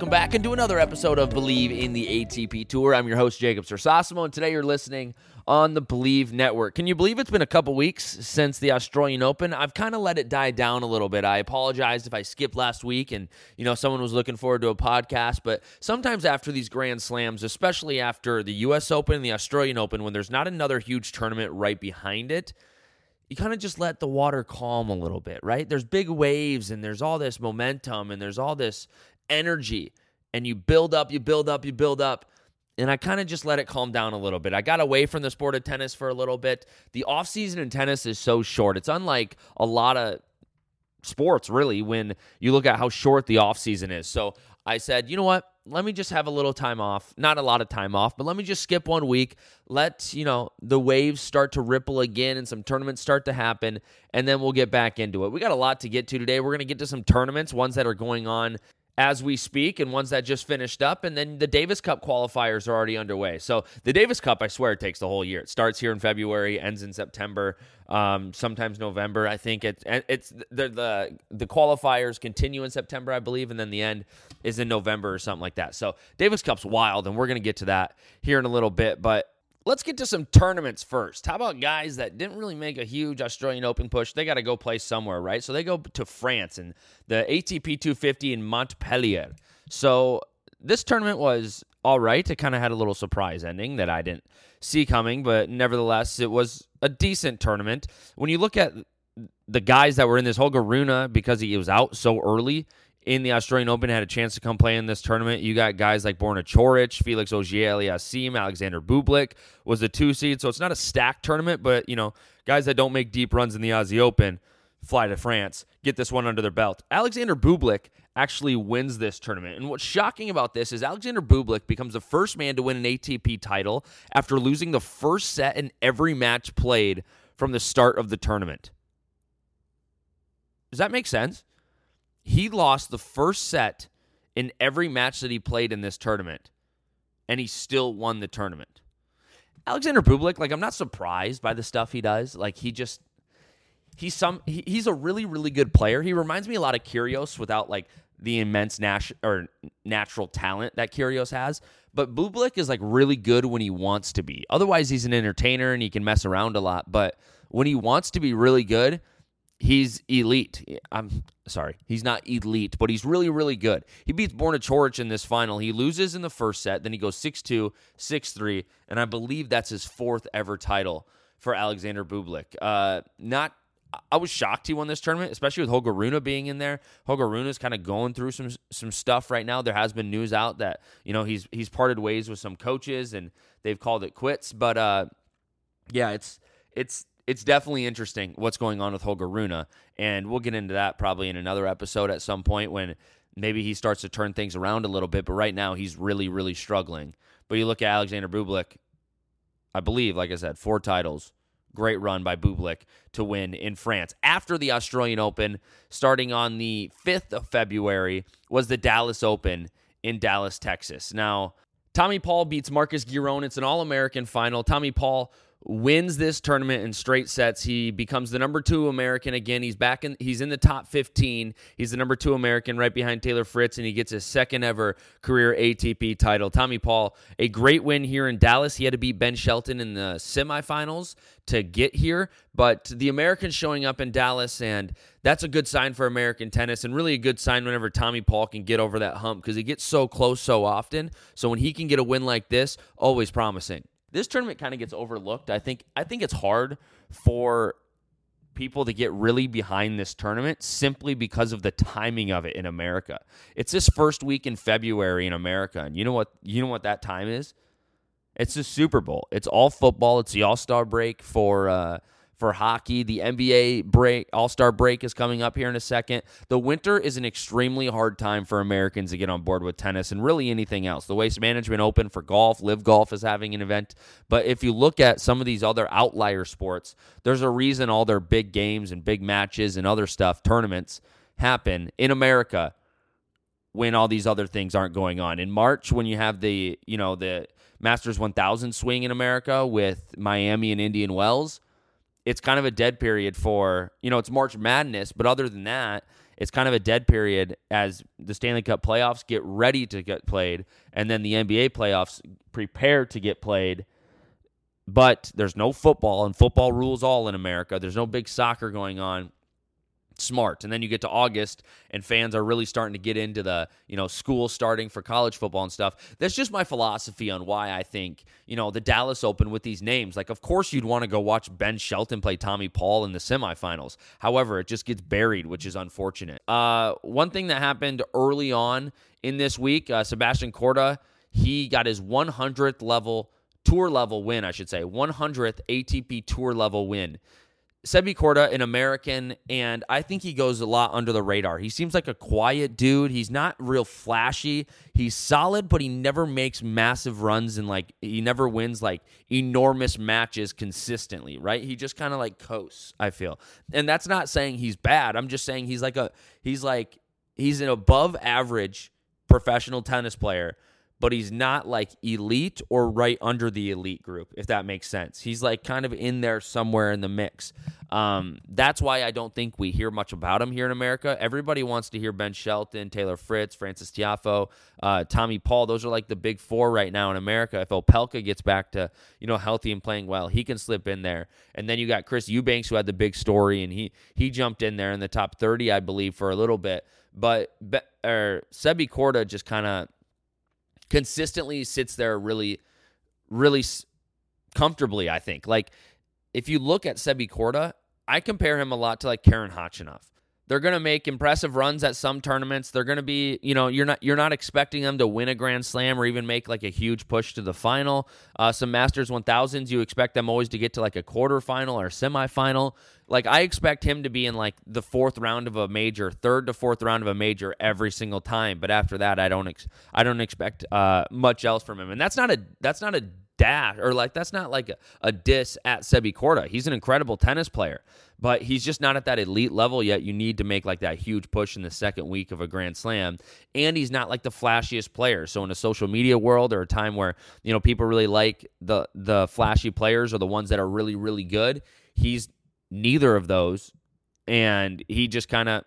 Welcome back into another episode of Bleav in the ATP Tour. I'm your host, Jacob Sersasimo, and today you're listening on the Bleav Network. Can you believe it's been a couple weeks since the Australian Open? I've kind of let it die down a little bit. I apologized if I skipped last week and, you know, someone was looking forward to a podcast, but sometimes after these Grand Slams, especially after the US Open and the Australian Open, when there's not another huge tournament right behind it, you kind of just let the water calm a little bit, right? There's big waves and there's all this momentum and there's all this energy and you build up, you build up, you build up. And I kind of just let it calm down a little bit. I got away from the sport of tennis for a little bit. The offseason in tennis is so short. It's unlike a lot of sports really when you look at how short the offseason is. So I said, you know what? Let me just have a little time off. Not a lot of time off, but let me just skip one week. Let, you know, the waves start to ripple again and some tournaments start to happen, and then we'll get back into it. We got a lot to get to today. We're going to get to some tournaments, ones that are going on as we speak and ones that just finished up and then the Davis Cup qualifiers are already underway. So the Davis Cup I swear it takes the whole year. It starts here in February, ends in September, um, sometimes November. I think it's it's the, the the qualifiers continue in September I believe and then the end is in November or something like that. So Davis Cup's wild and we're going to get to that here in a little bit, but Let's get to some tournaments first. How about guys that didn't really make a huge Australian Open push? They got to go play somewhere, right? So they go to France and the ATP 250 in Montpellier. So this tournament was all right. It kind of had a little surprise ending that I didn't see coming, but nevertheless, it was a decent tournament. When you look at the guys that were in this, Holger Rune, because he was out so early, in the Australian Open had a chance to come play in this tournament. You got guys like Borna Coric, Felix Auger-Aliassime, Alexander Bublik was the two seed. So it's not a stacked tournament, but you know, guys that don't make deep runs in the Aussie Open fly to France, get this one under their belt. Alexander Bublik actually wins this tournament. And what's shocking about this is Alexander Bublik becomes the first man to win an ATP title after losing the first set in every match played from the start of the tournament. Does that make sense? He lost the first set in every match that he played in this tournament, and he still won the tournament. Alexander Bublik, like I'm not surprised by the stuff he does. Like he just he's some he, he's a really really good player. He reminds me a lot of Kyrgios without like the immense nat- or natural talent that Kyrgios has. But Bublik is like really good when he wants to be. Otherwise, he's an entertainer and he can mess around a lot. But when he wants to be really good, he's elite. I'm sorry, he's not elite, but he's really, really good. He beats Borna Coric in this final. He loses in the first set, then he goes 6 2, 6 3, and I believe that's his fourth ever title for Alexander Bublik. Uh, not. I was shocked he won this tournament, especially with Holger Rune being in there. Holger Rune is kind of going through some some stuff right now. There has been news out that you know he's he's parted ways with some coaches and they've called it quits. But uh, yeah, it's it's it's definitely interesting what's going on with Holger Rune, and we'll get into that probably in another episode at some point when maybe he starts to turn things around a little bit. But right now, he's really, really struggling. But you look at Alexander Bublik, I believe, like I said, four titles. Great run by Bublik to win in France. After the Australian Open, starting on the 5th of February, was the Dallas Open in Dallas, Texas. Now, Tommy Paul beats Marcos Giron. It's an All American final. Tommy Paul wins this tournament in straight sets. He becomes the number two American again. He's back in. He's in the top 15. He's the number two American, right behind Taylor Fritz, and he gets his second ever career ATP title. Tommy Paul, a great win here in Dallas. He had to beat Ben Shelton in the semifinals to get here, but the Americans showing up in Dallas, and that's a good sign for American tennis, and really a good sign whenever Tommy Paul can get over that hump because he gets so close so often. So when he can get a win like this, always promising this tournament kind of gets overlooked. I think I think it's hard for people to get really behind this tournament simply because of the timing of it in America. It's this first week in February in America, and you know what you know what that time is? It's the Super Bowl. It's all football. It's the All-Star break for uh, for hockey. The NBA break, All Star break is coming up here in a second. The winter is an extremely hard time for Americans to get on board with tennis and really anything else. The Waste Management Open for golf, LIV Golf is having an event. But if you look at some of these other outlier sports, there's a reason all their big games and big matches and other stuff, tournaments, happen in America when all these other things aren't going on. In March, when you have the, you know, the Masters 1000 swing in America with Miami and Indian Wells, it's kind of a dead period for, you know, it's March Madness, but other than that, it's kind of a dead period as the Stanley Cup playoffs get ready to get played and then the NBA playoffs prepare to get played. But there's no football and football rules all in America. There's no big soccer going on smart. And then you get to August and fans are really starting to get into the, you know, school starting for college football and stuff. That's just my philosophy on why I think, you know, the Dallas Open with these names. Like, of course, you'd want to go watch Ben Shelton play Tommy Paul in the semifinals. However, it just gets buried, which is unfortunate. Uh, one thing that happened early on in this week, uh, Sebastian Korda, he got his 100th level tour level win, I should say, 100th ATP tour level win. Sebi Korda, an American, and I think he goes a lot under the radar. He seems like a quiet dude. He's not real flashy. He's solid, but he never makes massive runs and like he never wins like enormous matches consistently, right? He just kind of like coasts, I feel. And that's not saying he's bad. I'm just saying he's like a he's like he's an above average professional tennis player but he's not like elite or right under the elite group, if that makes sense. He's like kind of in there somewhere in the mix. Um, that's why I don't think we hear much about him here in America. Everybody wants to hear Ben Shelton, Taylor Fritz, Francis Tiafoe, uh, Tommy Paul. Those are like the big four right now in America. If Opelka gets back to you know healthy and playing well, he can slip in there. And then you got Chris Eubanks who had the big story, and he he jumped in there in the top thirty, I believe, for a little bit. But or Sebi Korda just kind of consistently sits there really, really comfortably, I think. Like, if you look at Sebi Korda, I compare him a lot to like Karen Khachanov. They're going to make impressive runs at some tournaments. They're going to be, you know, you're not you're not expecting them to win a Grand Slam or even make like a huge push to the final. Uh, some Masters 1000s, you expect them always to get to like a quarterfinal or semifinal. Like I expect him to be in like the fourth round of a major, third to fourth round of a major every single time. But after that, I don't ex- I don't expect uh, much else from him. And that's not a that's not a dash or like that's not like a, a diss at Sebi Korda. He's an incredible tennis player, but he's just not at that elite level yet. You need to make like that huge push in the second week of a Grand Slam, and he's not like the flashiest player. So in a social media world or a time where you know people really like the the flashy players or the ones that are really really good, he's neither of those, and he just kind of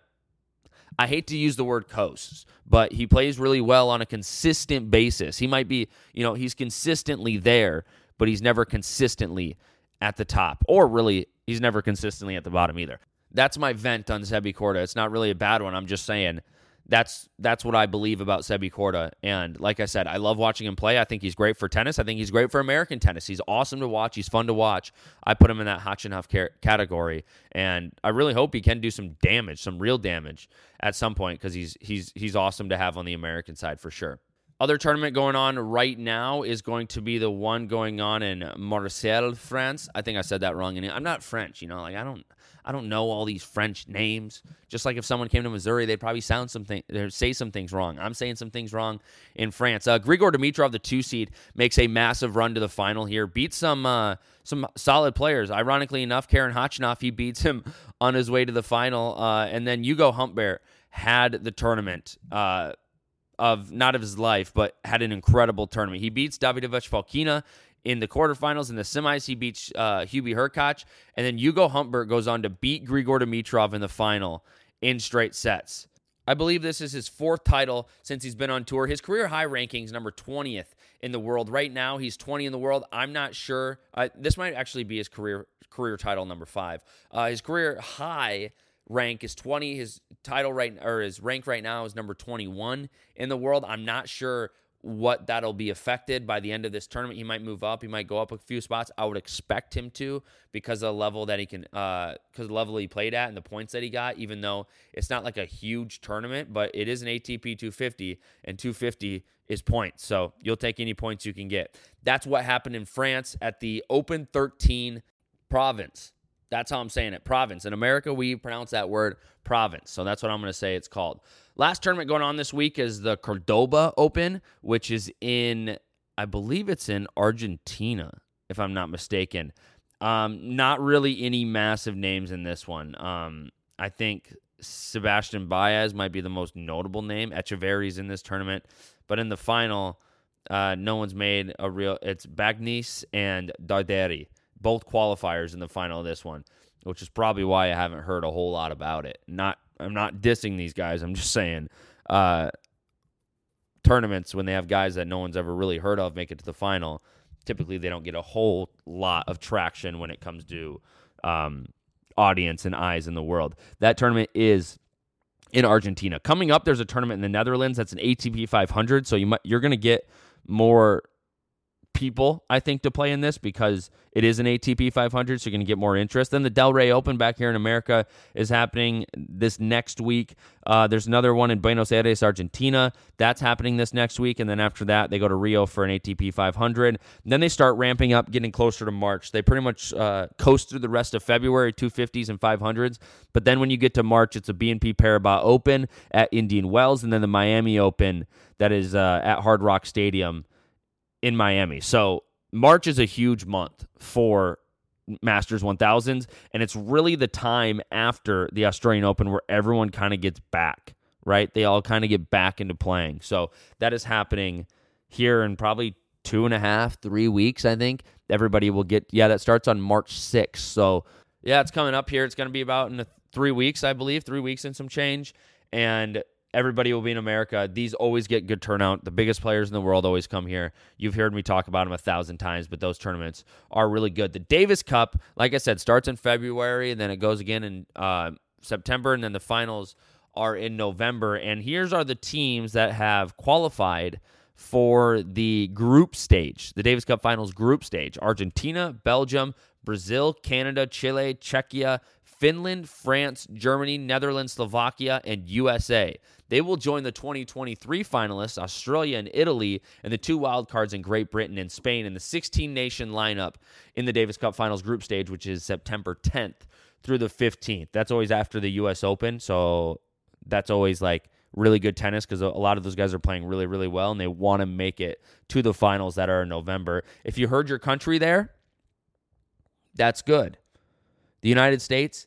I hate to use the word coasts, but he plays really well on a consistent basis. He might be, you know, he's consistently there, but he's never consistently at the top, or really, he's never consistently at the bottom either. That's my vent on Sebi Korda. It's not really a bad one. I'm just saying that's that's what I believe about Sebi Korda. And like I said, I love watching him play. I think he's great for tennis. I think he's great for American tennis. He's awesome to watch. He's fun to watch. I put him in that Khachanov category, and I really hope he can do some damage, some real damage at some point because he's he's he's awesome to have on the American side for sure. Other tournament going on right now is going to be the one going on in Marseille, France. I think I said that wrong. And I'm not French, you know, like I don't I don't know all these French names. Just like if someone came to Missouri, they'd probably sound something, say some things wrong. I'm saying some things wrong in France. Uh, Grigor Dimitrov, the two seed, makes a massive run to the final here. Beats some uh, some solid players. Ironically enough, Karen Khachanov, he beats him on his way to the final. Uh, and then Hugo Humbert had the tournament. Uh, of not of his life, but had an incredible tournament. He beats Davidovich Fokina in the quarterfinals. In the semis, he beats uh, Hubi Hurkacz. And then Hugo Humbert goes on to beat Grigor Dimitrov in the final in straight sets. I believe this is his fourth title since he's been on tour. His career high rankings number 20th in the world. Right now, he's 20 in the world. I'm not sure. Uh, this might actually be his career career title number five. Uh, his career high rank is 20. His title right or his rank right now is number 21 in the world. I'm not sure what that'll be affected by the end of this tournament. He might move up. He might go up a few spots. I would expect him to because of the level that he can, uh, because the level he played at and the points that he got. Even though it's not like a huge tournament, but it is an ATP 250, and 250 is points. So you'll take any points you can get. That's what happened in France at the Open 13 province. That's how I'm saying it. Province. In America, we pronounce that word province. So that's what I'm going to say it's called. Last tournament going on this week is the Cordoba Open, which is in, I believe it's in Argentina, if I'm not mistaken. Um, not really any massive names in this one. Um, I think Sebastian Baez might be the most notable name. Etcheverry's in this tournament, but in the final, uh, no one's made a real. It's Bagnis and Darderi, both qualifiers in the final of this one, which is probably why I haven't heard a whole lot about it. Not, I'm not dissing these guys. I'm just saying, uh, tournaments when they have guys that no one's ever really heard of make it to the final. Typically, they don't get a whole lot of traction when it comes to um, audience and eyes in the world. That tournament is in Argentina. Coming up, there's a tournament in the Netherlands that's an ATP 500, so you might, you're going to get more people, I think, to play in this because it is an ATP 500, so you're going to get more interest. Then the Delray Open back here in America is happening this next week. Uh, there's another one in Buenos Aires, Argentina. That's happening this next week. And then after that, they go to Rio for an ATP 500. And then they start ramping up, getting closer to March. They pretty much uh, coast through the rest of February, 250s and 500s. But then when you get to March, it's a BNP Paribas Open at Indian Wells, and then the Miami Open that is uh, at Hard Rock Stadium in Miami. So March is a huge month for Masters 1000s, and it's really the time after the Australian Open where everyone kind of gets back, right? They all kind of get back into playing. So that is happening here in probably two and a half, three weeks, I think. Everybody will get, yeah, that starts on March 6th. So yeah, it's coming up here. It's going to be about in three weeks, I believe, three weeks and some change. And everybody will be in America. These always get good turnout. The biggest players in the world always come here. You've heard me talk about them a thousand times, but those tournaments are really good. The Davis Cup, like I said, starts in February and then it goes again in uh, September, and then the finals are in November. And here's are the teams that have qualified for the group stage, the Davis Cup Finals group stage Argentina, Belgium, Brazil, Canada, Chile, Czechia, Finland, France, Germany, Netherlands, Slovakia, and USA. They will join the 2023 finalists, Australia and Italy, and the two wildcards in Great Britain and Spain in the 16 nation lineup in the Davis Cup Finals group stage, which is September 10th through the 15th. That's always after the US Open. So that's always like really good tennis because a lot of those guys are playing really, really well and they want to make it to the finals that are in November. If you heard your country there, that's good. The United States,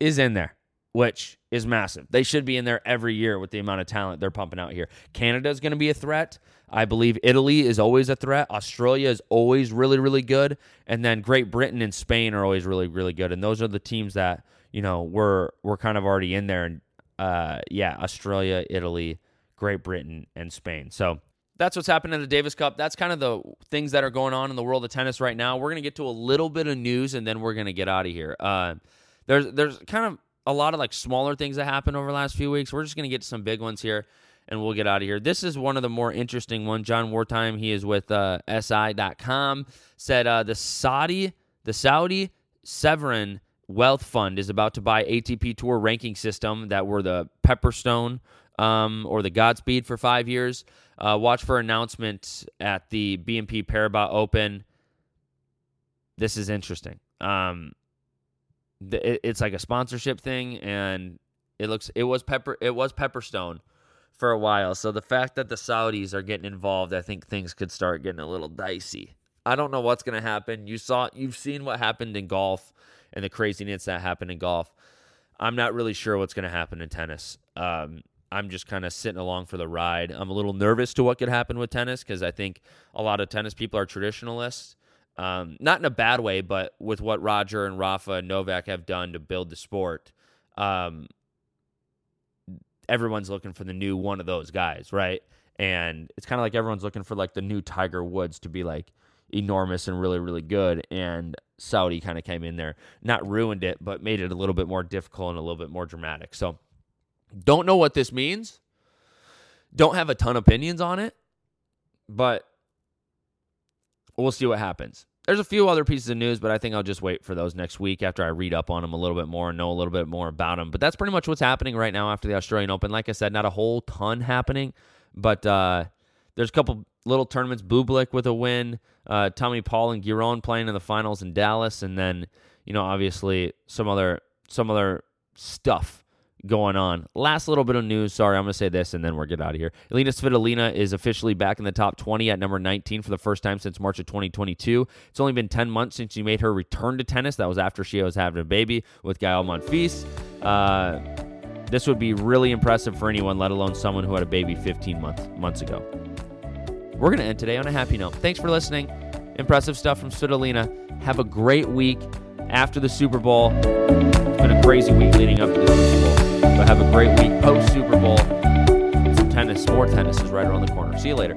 is in there, which is massive. They should be in there every year with the amount of talent they're pumping out here. Canada is going to be a threat. I believe Italy is always a threat. Australia is always really, really good. And then Great Britain and Spain are always really, really good. And those are the teams that, you know, we're we're kind of already in there. And uh yeah, Australia, Italy, Great Britain, and Spain. So that's what's happening in the Davis Cup. That's kind of the things that are going on in the world of tennis right now. We're going to get to a little bit of news and then we're going to get out of here. Uh, there's there's kind of a lot of like smaller things that happened over the last few weeks. We're just gonna get some big ones here, and we'll get out of here. This is one of the more interesting ones. Jon Wertheim, he is with uh, SI.com, said uh, the Saudi the Saudi Sovereign Wealth Fund is about to buy ATP Tour ranking system that were the Pepperstone um, or the Godspeed for five years. Uh, watch for announcement at the BNP Paribas Open. This is interesting. Um, it's like a sponsorship thing, and it looks it was pepper it was Pepperstone for a while. So the fact that the Saudis are getting involved, I think things could start getting a little dicey. I don't know what's going to happen. You saw you've seen what happened in golf and the craziness that happened in golf. I'm not really sure what's going to happen in tennis. Um, I'm just kind of sitting along for the ride. I'm a little nervous to what could happen with tennis because I think a lot of tennis people are traditionalists um, not in a bad way, but with what Roger and Rafa and Novak have done to build the sport, um, everyone's looking for the new one of those guys, right? And it's kind of like everyone's looking for like the new Tiger Woods to be like enormous and really, really good. And Saudi kind of came in there, not ruined it, but made it a little bit more difficult and a little bit more dramatic. So, don't know what this means. Don't have a ton of opinions on it, but we'll see what happens. There's a few other pieces of news, but I think I'll just wait for those next week after I read up on them a little bit more and know a little bit more about them. But that's pretty much what's happening right now after the Australian Open. Like I said, not a whole ton happening, but uh, there's a couple little tournaments. Bublik with a win, uh, Tommy Paul and Giron playing in the finals in Dallas, and then you know, obviously some other some other stuff going on. Last little bit of news. Sorry, I'm going to say this and then we'll get out of here. Alina Svitolina is officially back in the top 20 at number 19 for the first time since March of 2022. It's only been 10 months since she made her return to tennis. That was after she was having a baby with Gael Monfils. Uh, this would be really impressive for anyone, let alone someone who had a baby 15 months months ago. We're going to end today on a happy note. Thanks for listening. Impressive stuff from Svitolina. Have a great week after the Super Bowl. It's been a crazy week leading up to the Super Bowl. But have a great week post Super Bowl. Some tennis, more tennis is right around the corner. See you later.